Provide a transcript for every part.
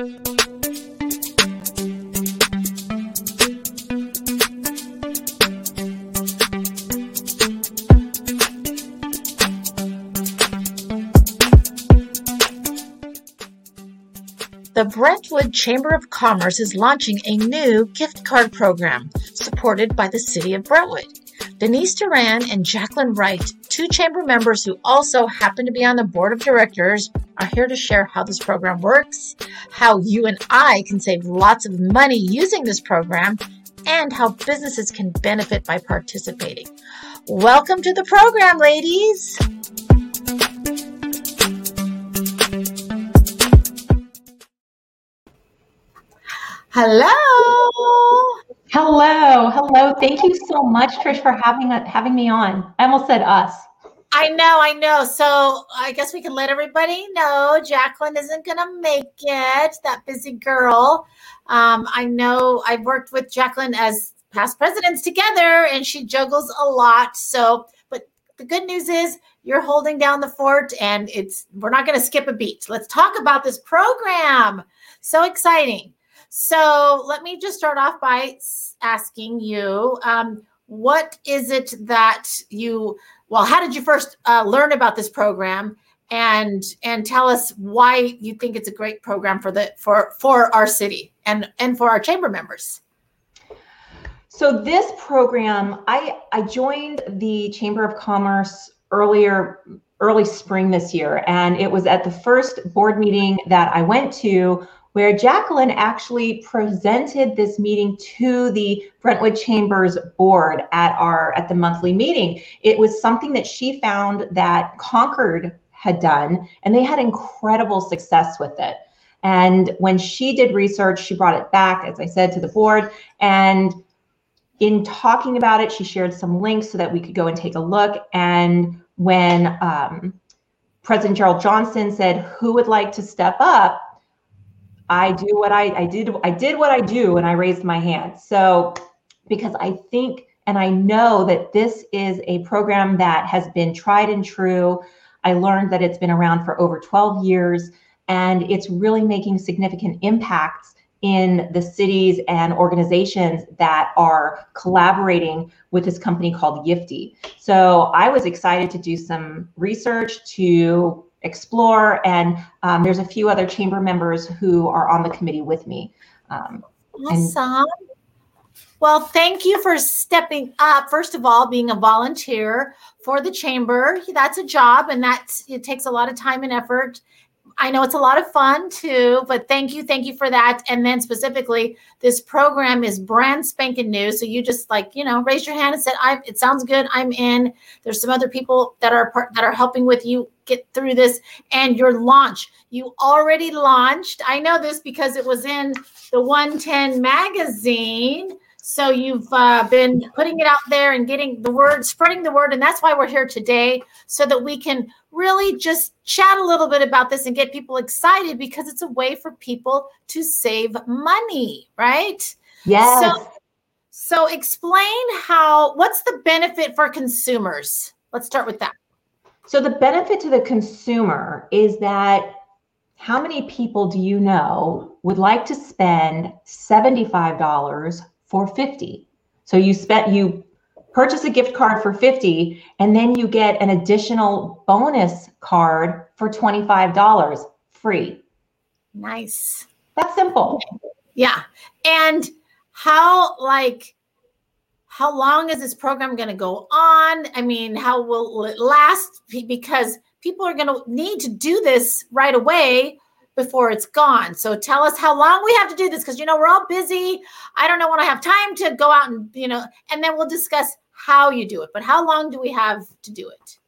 The Brentwood Chamber of Commerce is launching a new gift card program supported by the City of Brentwood. Denise Duran and Jacqueline Wright, two chamber members who also happen to be on the board of directors, are here to share how this program works, how you and I can save lots of money using this program, and how businesses can benefit by participating. Welcome to the program, ladies. Hello. Hello, hello. Thank you so much, Trish, for having having me on. I almost said us. I know, I know. So I guess we can let everybody know Jacqueline isn't going to make it. That busy girl. Um, I know I've worked with Jacqueline as past presidents together, and she juggles a lot. So, but the good news is you're holding down the fort, and it's we're not going to skip a beat. Let's talk about this program. So exciting. So let me just start off by asking you um, what is it that you, well, how did you first uh, learn about this program? And and tell us why you think it's a great program for the for for our city and and for our chamber members. So this program, I I joined the Chamber of Commerce earlier early spring this year and it was at the first board meeting that I went to where Jacqueline actually presented this meeting to the Brentwood Chambers board at our at the monthly meeting. It was something that she found that Concord had done, and they had incredible success with it. And when she did research, she brought it back, as I said, to the board. And in talking about it, she shared some links so that we could go and take a look. And when um, President Gerald Johnson said, Who would like to step up? I do what I, I did. I did what I do and I raised my hand. So because I think and I know that this is a program that has been tried and true. I learned that it's been around for over 12 years and it's really making significant impacts in the cities and organizations that are collaborating with this company called Yiftee. So I was excited to do some research to explore. And um, there's a few other chamber members who are on the committee with me. Um, awesome. And- well, thank you for stepping up. First of all, being a volunteer for the chamber. That's a job and that's it takes a lot of time and effort I know it's a lot of fun too, but thank you, thank you for that. And then specifically, this program is brand spanking new. So you just like you know raise your hand and said, "I it sounds good, I'm in." There's some other people that are part, that are helping with you get through this, and your launch. You already launched. I know this because it was in the 110 magazine. So you've uh, been putting it out there and getting the word, spreading the word, and that's why we're here today, so that we can really just chat a little bit about this and get people excited because it's a way for people to save money, right? Yes. So, so explain how what's the benefit for consumers? Let's start with that. So the benefit to the consumer is that how many people do you know would like to spend $75 for 50? So you spent you purchase a gift card for 50 and then you get an additional bonus card for $25 free. Nice. That's simple. Yeah. And how like how long is this program going to go on? I mean, how will it last because people are going to need to do this right away before it's gone. So tell us how long we have to do this because you know we're all busy. I don't know when I have time to go out and you know, and then we'll discuss how you do it. But how long do we have to do it?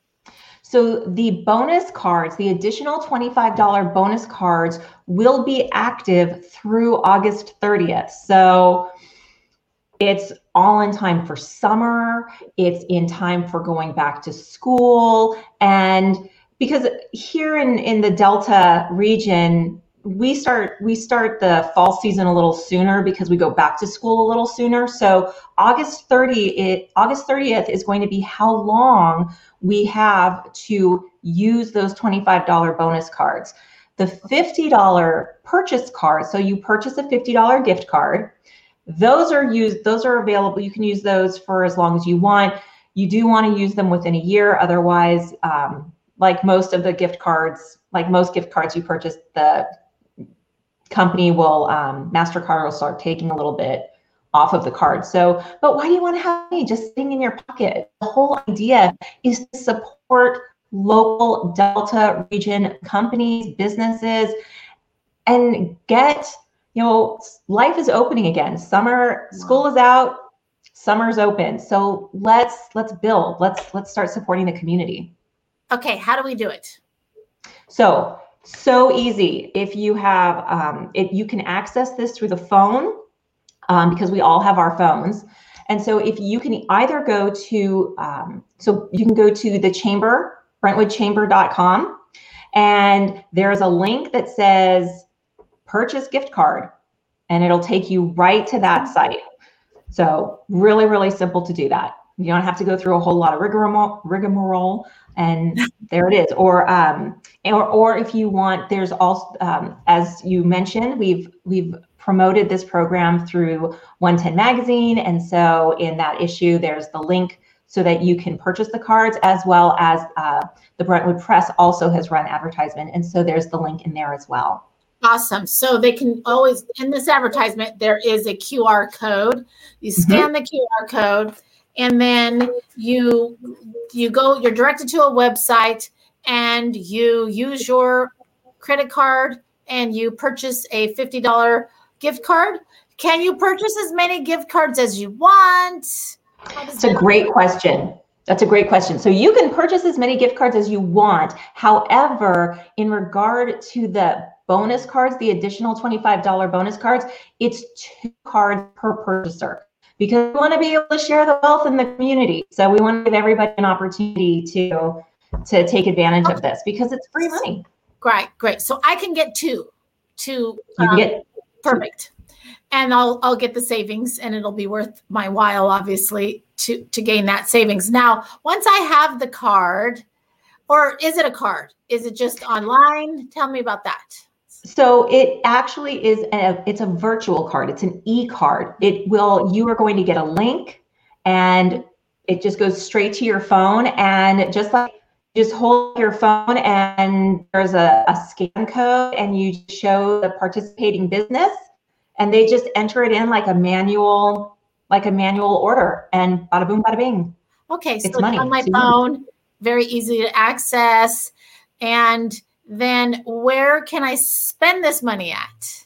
So the bonus cards, the additional $25 bonus cards will be active through August 30th. So it's all in time for summer, it's in time for going back to school and because here in in the Delta region, we start we start the fall season a little sooner because we go back to school a little sooner. So August 30 it, August 30th is going to be how long we have to use those $25 bonus cards. The $50 purchase card, so you purchase a $50 gift card. Those are used, those are available. You can use those for as long as you want. You do want to use them within a year. Otherwise, um, like most of the gift cards, like most gift cards you purchase, the company will, um, MasterCard will start taking a little bit off of the card. So, but why do you want to have money just sitting in your pocket? The whole idea is to support local Delta region companies, businesses, and get, you know, life is opening again. Summer, school is out, summer's open. So let's let's build. Let's let's start supporting the community. Okay, how do we do it? So so easy. If you have, um, it, you can access this through the phone um, because we all have our phones. And so if you can either go to, um, so you can go to the chamber, brentwoodchamber.com, and there's a link that says purchase gift card, and it'll take you right to that site. So really, really simple to do that. You don't have to go through a whole lot of rigmarole, rigmarole and there it is. Or, um, or, or if you want, there's also, um, as you mentioned, we've we've promoted this program through 110 Magazine, and so in that issue, there's the link so that you can purchase the cards, as well as uh, the Brentwood Press also has run advertisement, and so there's the link in there as well. Awesome. So they can always in this advertisement there is a QR code. You mm-hmm. scan mm-hmm. the QR code and then you you go you're directed to a website and you use your credit card and you purchase a $50 gift card. Can you purchase as many gift cards as you want? It's a great question. That's a great question. So you can purchase as many gift cards as you want. However, in regard to the bonus cards, the additional $25 bonus cards, it's two cards per purchaser because we want to be able to share the wealth in the community. So we want to give everybody an opportunity to to take advantage of this because it's free money. Great, great. So I can get two, two. You um, get perfect, and I'll I'll get the savings, and it'll be worth my while, obviously, to to gain that savings. Now, once I have the card, or is it a card? Is it just online? Tell me about that. So it actually is a it's a virtual card. It's an e-card. It will you are going to get a link and it just goes straight to your phone and just like just hold your phone and there's a, a scan code and you show the participating business and they just enter it in like a manual like a manual order and bada boom bada bing. Okay, so it's money. on my phone, very easy to access and then where can I spend this money at?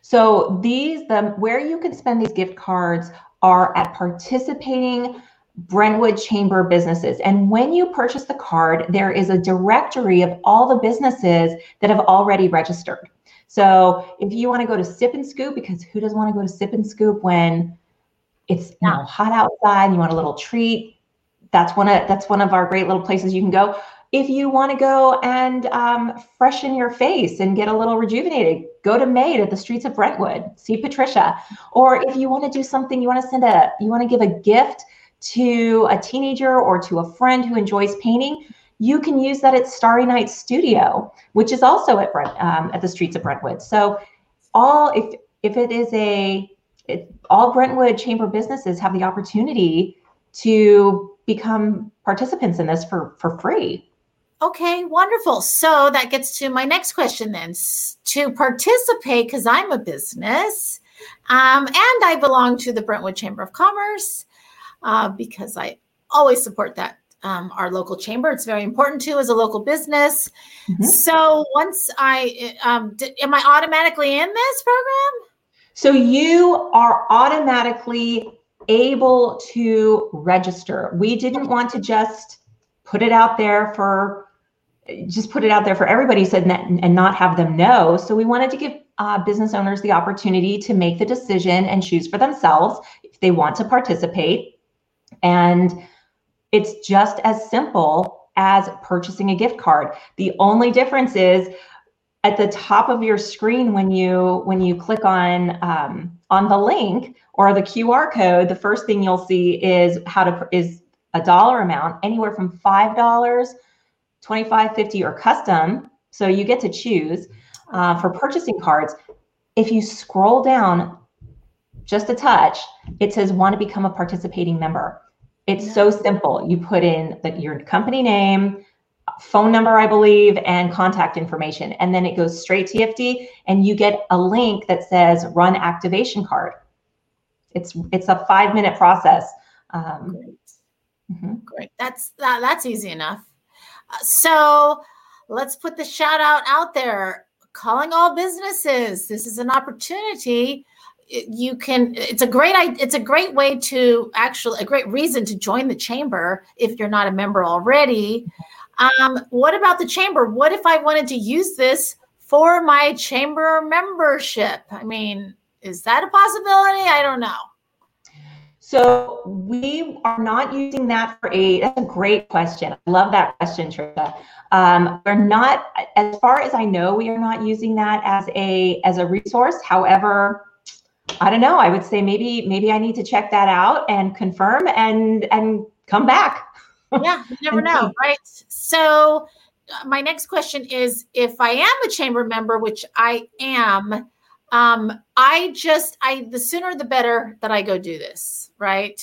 So these the where you can spend these gift cards are at participating Brentwood Chamber businesses. And when you purchase the card, there is a directory of all the businesses that have already registered. So if you want to go to Sip and Scoop, because who doesn't want to go to Sip and Scoop when it's you know, hot outside, you want a little treat, that's one of that's one of our great little places you can go if you want to go and um, freshen your face and get a little rejuvenated, go to Made at the streets of Brentwood, see Patricia. Or if you want to do something, you want to send a, you want to give a gift to a teenager or to a friend who enjoys painting, you can use that at Starry Night Studio, which is also at Brent, um, at the streets of Brentwood. So, all if if it is a it, all Brentwood Chamber businesses have the opportunity to become participants in this for for free. Okay, wonderful. So that gets to my next question then. To participate, because I'm a business um, and I belong to the Brentwood Chamber of Commerce uh, because I always support that. Um, our local chamber. It's very important too as a local business. Mm-hmm. So once I um, d- am I automatically in this program? So you are automatically able to register. We didn't want to just put it out there for just put it out there for everybody said and not have them know. So we wanted to give uh, business owners the opportunity to make the decision and choose for themselves if they want to participate. And it's just as simple as purchasing a gift card. The only difference is at the top of your screen when you when you click on um, on the link or the QR code, the first thing you'll see is how to is a dollar amount anywhere from five dollars 25, 50, or custom So you get to choose uh, for purchasing cards. If you scroll down just a touch, it says want to become a participating member. It's so simple. You put in the, your company name, phone number, I believe, and contact information. And then it goes straight to TFD and you get a link that says run activation card. It's it's a five minute process. Um, Great. Mm-hmm. Great. That's that, that's easy enough. So let's put the shout out out there. Calling all businesses. This is an opportunity. You can. It's a great. It's a great way to actually a great reason to join the chamber if you're not a member already. Um, what about the chamber? What if I wanted to use this for my chamber membership? I mean, is that a possibility? I don't know. So we are not using that for a. That's a great question. I love that question, Trisha. Um, we're not, as far as I know, we are not using that as a as a resource. However, I don't know. I would say maybe maybe I need to check that out and confirm and and come back yeah, you never know, right? So, uh, my next question is if I am a chamber member, which I am, um, I just, I, the sooner the better that I go do this, right?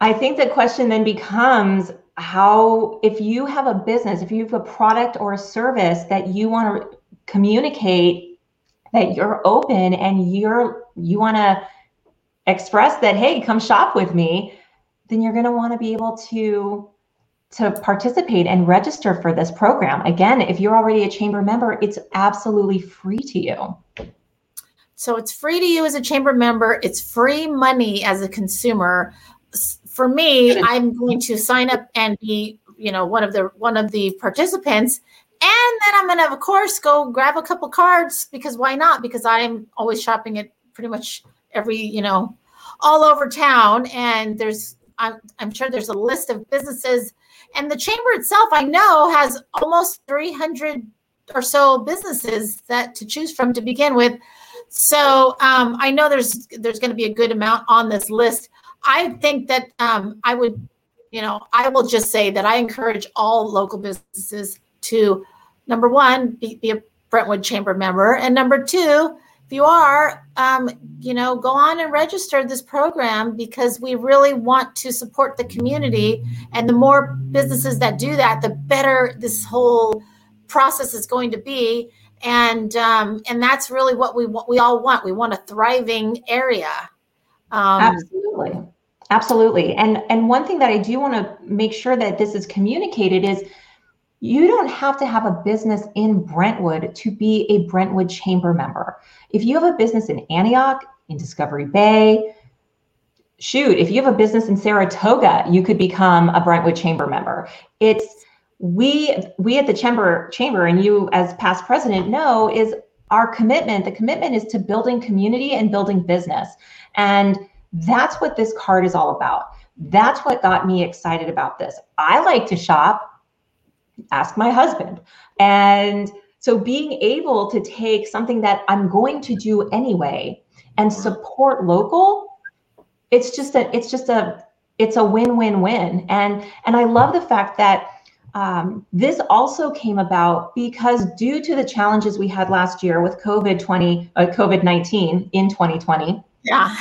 I think the question then becomes how, if you have a business, if you have a product or a service that you want to communicate that you're open and you're, you want to express that, hey, come shop with me then you're going to want to be able to to participate and register for this program. Again, if you're already a chamber member, it's absolutely free to you. So it's free to you as a chamber member. It's free money as a consumer. For me, I'm going to sign up and be, you know, one of the one of the participants. And then I'm going to, of course, go grab a couple cards because why not? Because I'm always shopping at pretty much every, you know, all over town. And there's I'm, I'm sure there's a list of businesses. And the chamber itself, I know, has almost 300 or so businesses that to choose from to begin with. So um, I know there's there's going to be a good amount on this list. I think that um, I would, you know, I will just say that I encourage all local businesses to, number one, be, be a Brentwood Chamber member, and number two, if you are, um, you know, go on and register this program because we really want to support the community. And the more businesses that do that, the better this whole process is going to be. And um, and that's really what we want. We all want. We want a thriving area. Um, Absolutely. Absolutely. And and one thing that I do want to make sure that this is communicated is you don't have to have a business in Brentwood to be a Brentwood Chamber member. If you have a business in Antioch, in Discovery Bay, shoot, if you have a business in Saratoga, you could become a Brentwood Chamber member. It's we we at the chamber chamber and you as past president know is our commitment the commitment is to building community and building business and that's what this card is all about that's what got me excited about this i like to shop ask my husband. And so being able to take something that I'm going to do anyway and support local, it's just a it's just a it's a win-win-win. And and I love the fact that um, this also came about because due to the challenges we had last year with COVID 20 uh, COVID 19 in 2020. Yeah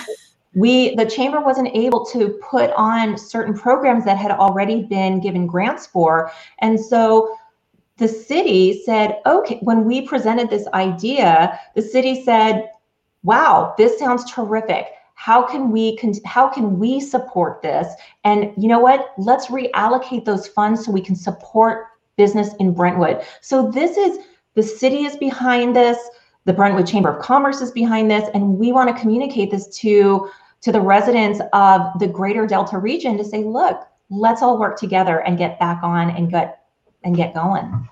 we the chamber wasn't able to put on certain programs that had already been given grants for. And so the city said okay when we presented this idea the city said wow this sounds terrific. How can we how can we support this? And you know what? Let's reallocate those funds so we can support business in brentwood. So this is the city is behind this the Brentwood Chamber of Commerce is behind this, and we want to communicate this to to the residents of the greater Delta region to say, look, let's all work together and get back on and get and get going.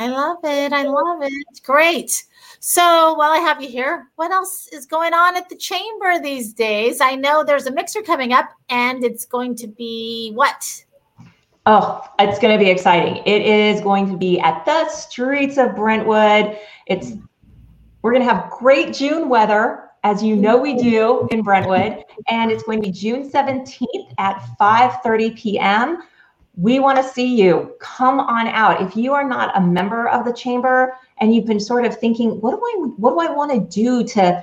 I love it. I love it. Great. So while I have you here, what else is going on at the chamber these days? I know there's a mixer coming up and it's going to be what? Oh, it's going to be exciting. It is going to be at the streets of Brentwood. It's we're going to have great June weather, as you know we do in Brentwood, and it's going to be June 17th at 5:30 p.m. we want to see you. Come on out. If you are not a member of the chamber and you've been sort of thinking, what do I what do I want to do to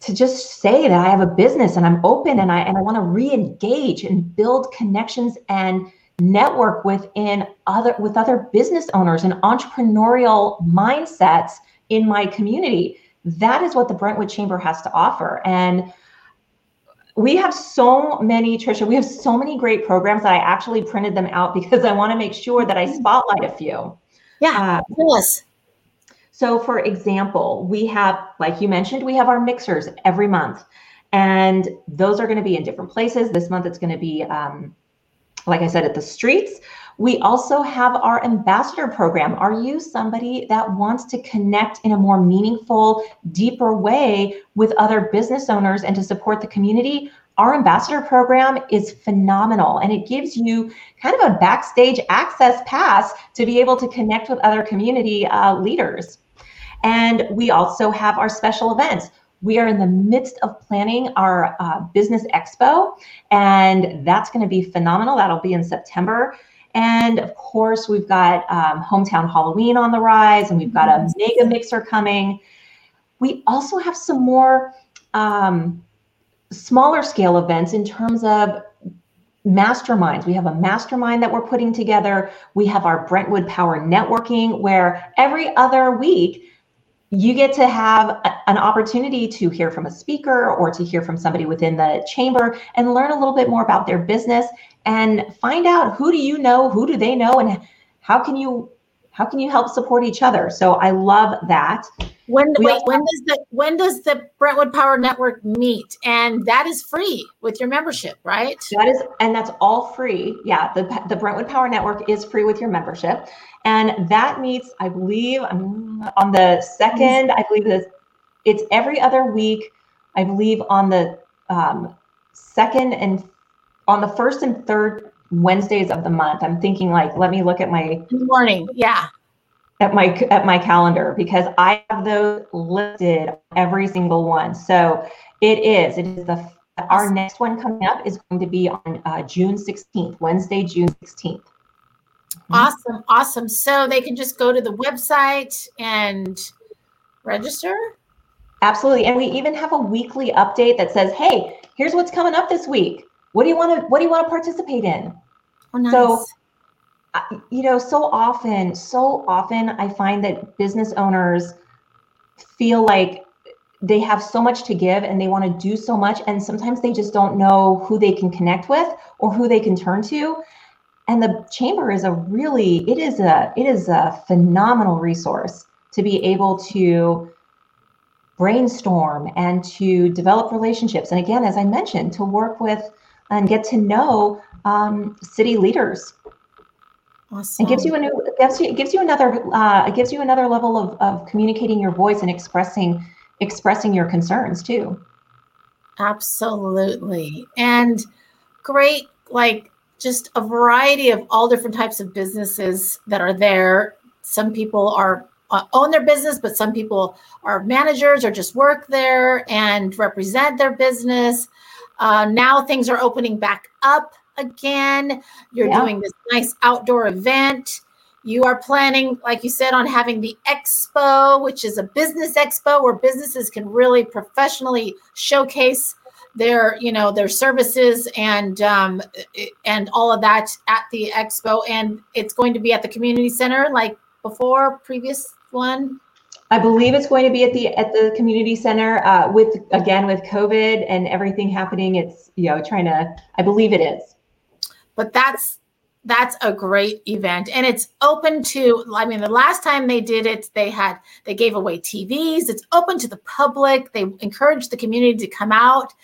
to just say that I have a business and I'm open and I and I want to re-engage and build connections and network within other with other business owners and entrepreneurial mindsets in my community. That is what the Brentwood Chamber has to offer. And we have so many, Trisha, we have so many great programs that I actually printed them out because I want to make sure that I mm-hmm. spotlight a few. Yeah, uh, yes. So, for example, we have, like you mentioned, we have our mixers every month, and those are going to be in different places. This month, it's going to be, um, like I said, at the streets. We also have our ambassador program. Are you somebody that wants to connect in a more meaningful, deeper way with other business owners and to support the community? Our ambassador program is phenomenal and it gives you kind of a backstage access pass to be able to connect with other community uh, leaders. And we also have our special events. We are in the midst of planning our uh, business expo, and that's going to be phenomenal. That'll be in September. And of course, we've got um, Hometown Halloween on the rise, and we've got a mega mixer coming. We also have some more um, smaller scale events in terms of masterminds. We have a mastermind that we're putting together. We have our Brentwood Power Networking, where every other week you get to have a, an opportunity to hear from a speaker or to hear from somebody within the chamber and learn a little bit more about their business and find out who do you know, who do they know, and how can you how can you help support each other? So I love that. When wait, when does the when does the Brentwood Power Network meet? And that is free with your membership, right? That is, and that's all free. Yeah, the the Brentwood Power Network is free with your membership, and that meets, I believe, on the second. I believe it's it's every other week. I believe on the um, second and on the first and third Wednesdays of the month. I'm thinking like, let me look at my morning. Yeah. At my at my calendar because I have those listed every single one. So it is. It is the our next one coming up is going to be on uh, June 16th, Wednesday, June 16th. Awesome, awesome. So they can just go to the website and register. Absolutely, and we even have a weekly update that says, "Hey, here's what's coming up this week. What do you want to What do you want to participate in?" Oh, nice. So, you know, so often, so often, I find that business owners feel like they have so much to give and they want to do so much, and sometimes they just don't know who they can connect with or who they can turn to. And the chamber is a really it is a it is a phenomenal resource to be able to brainstorm and to develop relationships. And again as i mentioned to work with and get to know um, city leaders awesome. it gives you a new it gives you it gives you another uh, it gives you another level of, of communicating your voice and expressing expressing your concerns too absolutely and great like just a variety of all different types of businesses that are there. Some people are uh, own their business, but some people are managers or just work there and represent their business. Uh, now things are opening back up again. You're yeah. doing this nice outdoor event. You are planning, like you said, on having the expo, which is a business expo where businesses can really professionally showcase their you know their services and um, and all of that at the expo and it's going to be at the community center like before previous one i believe it's going to be at the at the community center uh, with again with covid and everything happening it's you know trying to i believe it is but that's that's a great event. And it's open to i mean the last time they did it they had they gave away tvs it's open to the public. They encourage the community to come out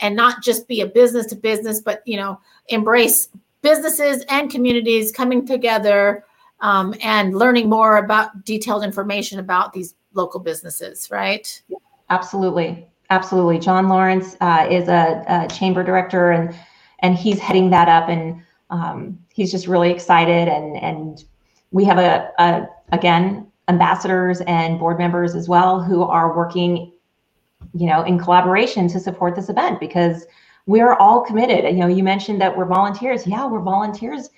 and not just be a business to business but you know embrace businesses and communities coming together um, and learning more about detailed information about these local businesses right? Absolutely. Absolutely. John lawrence uh, is a, a chamber director and and he's heading that up and um, he's just really excited and and we have a, a again ambassadors and board members as well who are working you know in collaboration to support this event because we're all committed you know you mentioned that we're volunteers yeah we're volunteers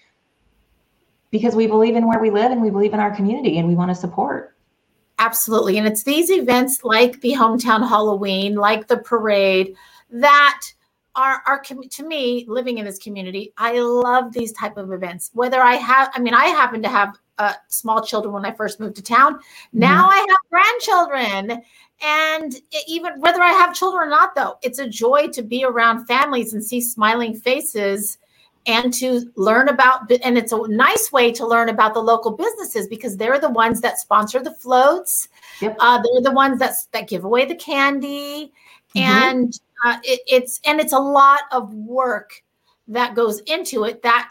because we believe in where we live and we believe in our community and we want to support. Absolutely. And it's these events like the hometown Halloween, like the parade, that are, are to me living in this community i love these type of events whether i have i mean i happen to have uh, small children when i first moved to town now mm-hmm. i have grandchildren and even whether i have children or not though it's a joy to be around families and see smiling faces and to learn about and it's a nice way to learn about the local businesses because they're the ones that sponsor the floats yep. uh, they're the ones that that give away the candy mm-hmm. and uh, it, it's and it's a lot of work that goes into it that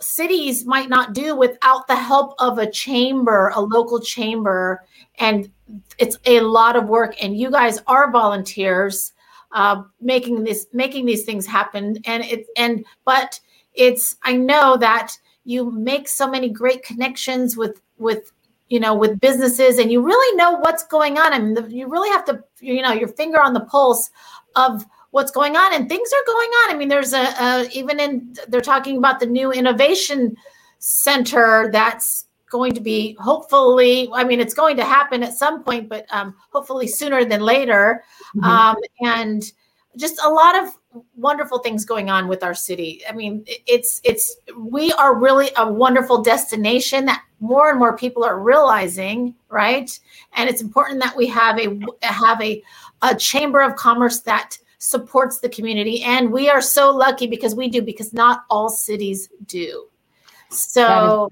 cities might not do without the help of a chamber a local chamber. And it's a lot of work. And you guys are volunteers uh, making this making these things happen. And it and but it's i know that you make so many great connections with with you know with businesses and you really know what's going on. I mean you really have to you know your finger on the pulse of what's going on and things are going on i mean there's a, a even in they're talking about the new innovation center that's going to be hopefully i mean it's going to happen at some point but um, hopefully sooner than later mm-hmm. um, and just a lot of wonderful things going on with our city. I mean, it's it's we are really a wonderful destination that more and more people are realizing, right? And it's important that we have a have a a chamber of commerce that supports the community and we are so lucky because we do because not all cities do. So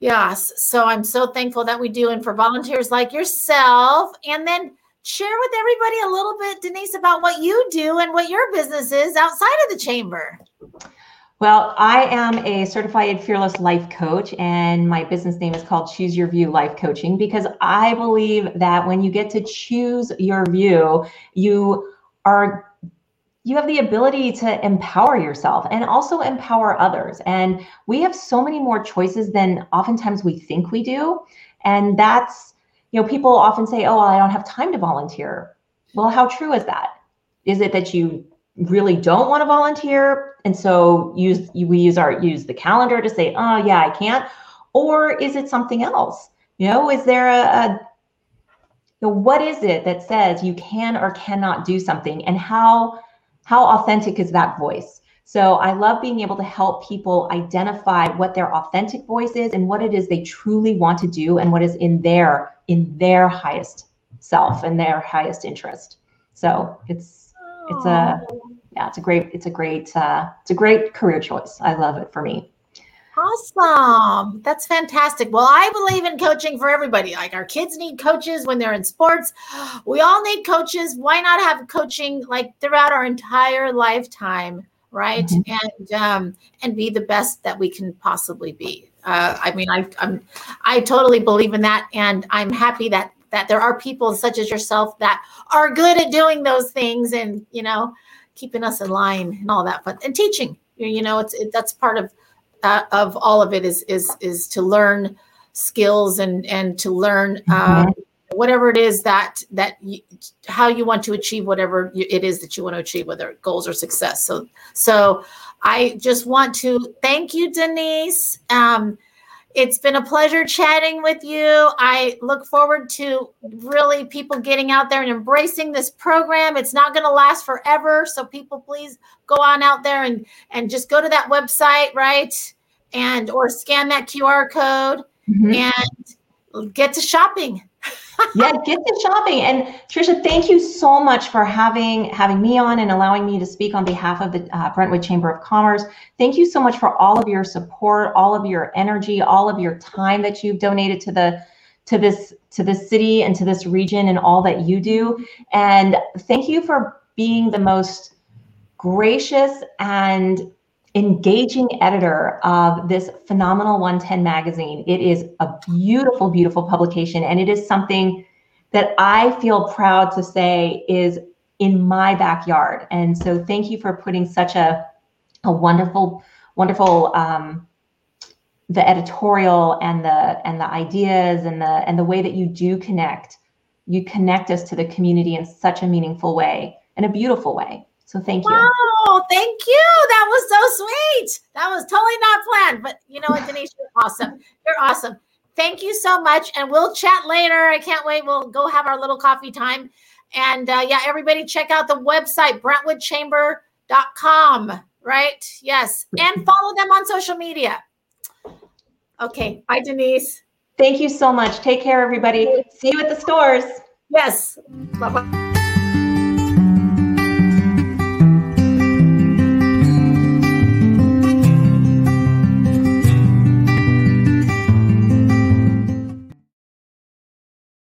yes, so I'm so thankful that we do and for volunteers like yourself and then share with everybody a little bit, Denise, about what you do and what your business is outside of the chamber. Well, I am a certified fearless life coach, and my business name is called Choose Your View Life Coaching because I believe that when you get to choose your view, you are you have the ability to empower yourself and also empower others. And we have so many more choices than oftentimes we think we do. And that's you know, people often say, oh, well, I don't have time to volunteer. Well, how true is that? Is it that you really don't want to volunteer and so use we use our use the calendar to say oh yeah i can't or is it something else you know is there a, a you know, what is it that says you can or cannot do something and how how authentic is that voice so i love being able to help people identify what their authentic voice is and what it is they truly want to do and what is in their in their highest self and their highest interest. So it's it's a yeah, it's a great it's a great uh, it's a great career choice. I love it for me. Awesome. That's fantastic. Well, I believe in coaching for everybody. Like our kids need coaches when they're in sports. We all need coaches. Why not have coaching like throughout our entire lifetime, right? Mm-hmm. And um and be the best that we can possibly be. Uh, I mean, I, I'm, I totally believe in that, and I'm happy that that there are people such as yourself that are good at doing those things, and you know, keeping us in line and all that. But and teaching, you know, it's it, that's part of uh, of all of it is is is to learn skills and and to learn. mm-hmm. whatever it is that that you, how you want to achieve whatever it is that you want to achieve whether goals or success so so I just want to thank you, Denise. Um, it's been a pleasure chatting with you. I look forward to really people getting out there and embracing this program. It's not going to last forever, so people please go on out there and and just go to that website, right? And or scan that QR code mm-hmm. and get to shopping yeah, get to shopping. And Trisha, thank you so much for having having me on and allowing me to speak on behalf of the uh, Brentwood Chamber of Commerce. Thank you so much for all of your support, all of your energy, all of your time that you've donated to the to this to this city and to this region and all that you do. And thank you for being the most gracious and engaging editor of this phenomenal 110 magazine. It is a beautiful, beautiful publication, and it is something that I feel proud to say is in my backyard. And so, thank you for putting such a a wonderful, wonderful um, the editorial and the and the ideas and the and the way that you do connect. You connect us to the community in such a meaningful way, in a beautiful way. So thank you. Wow, thank you. That was so sweet. That was totally not planned, but you know what, Denise, you're awesome. You're awesome. Thank you so much, and we'll chat later. I can't wait. We'll go have our little coffee time. And uh, yeah, everybody check out the website, brentwoodchamber.com, right? Yes. And follow them on social media. Okay. Bye, Denise. Thank you so much. Take care, everybody. See you at the stores. Yes. Bye bye.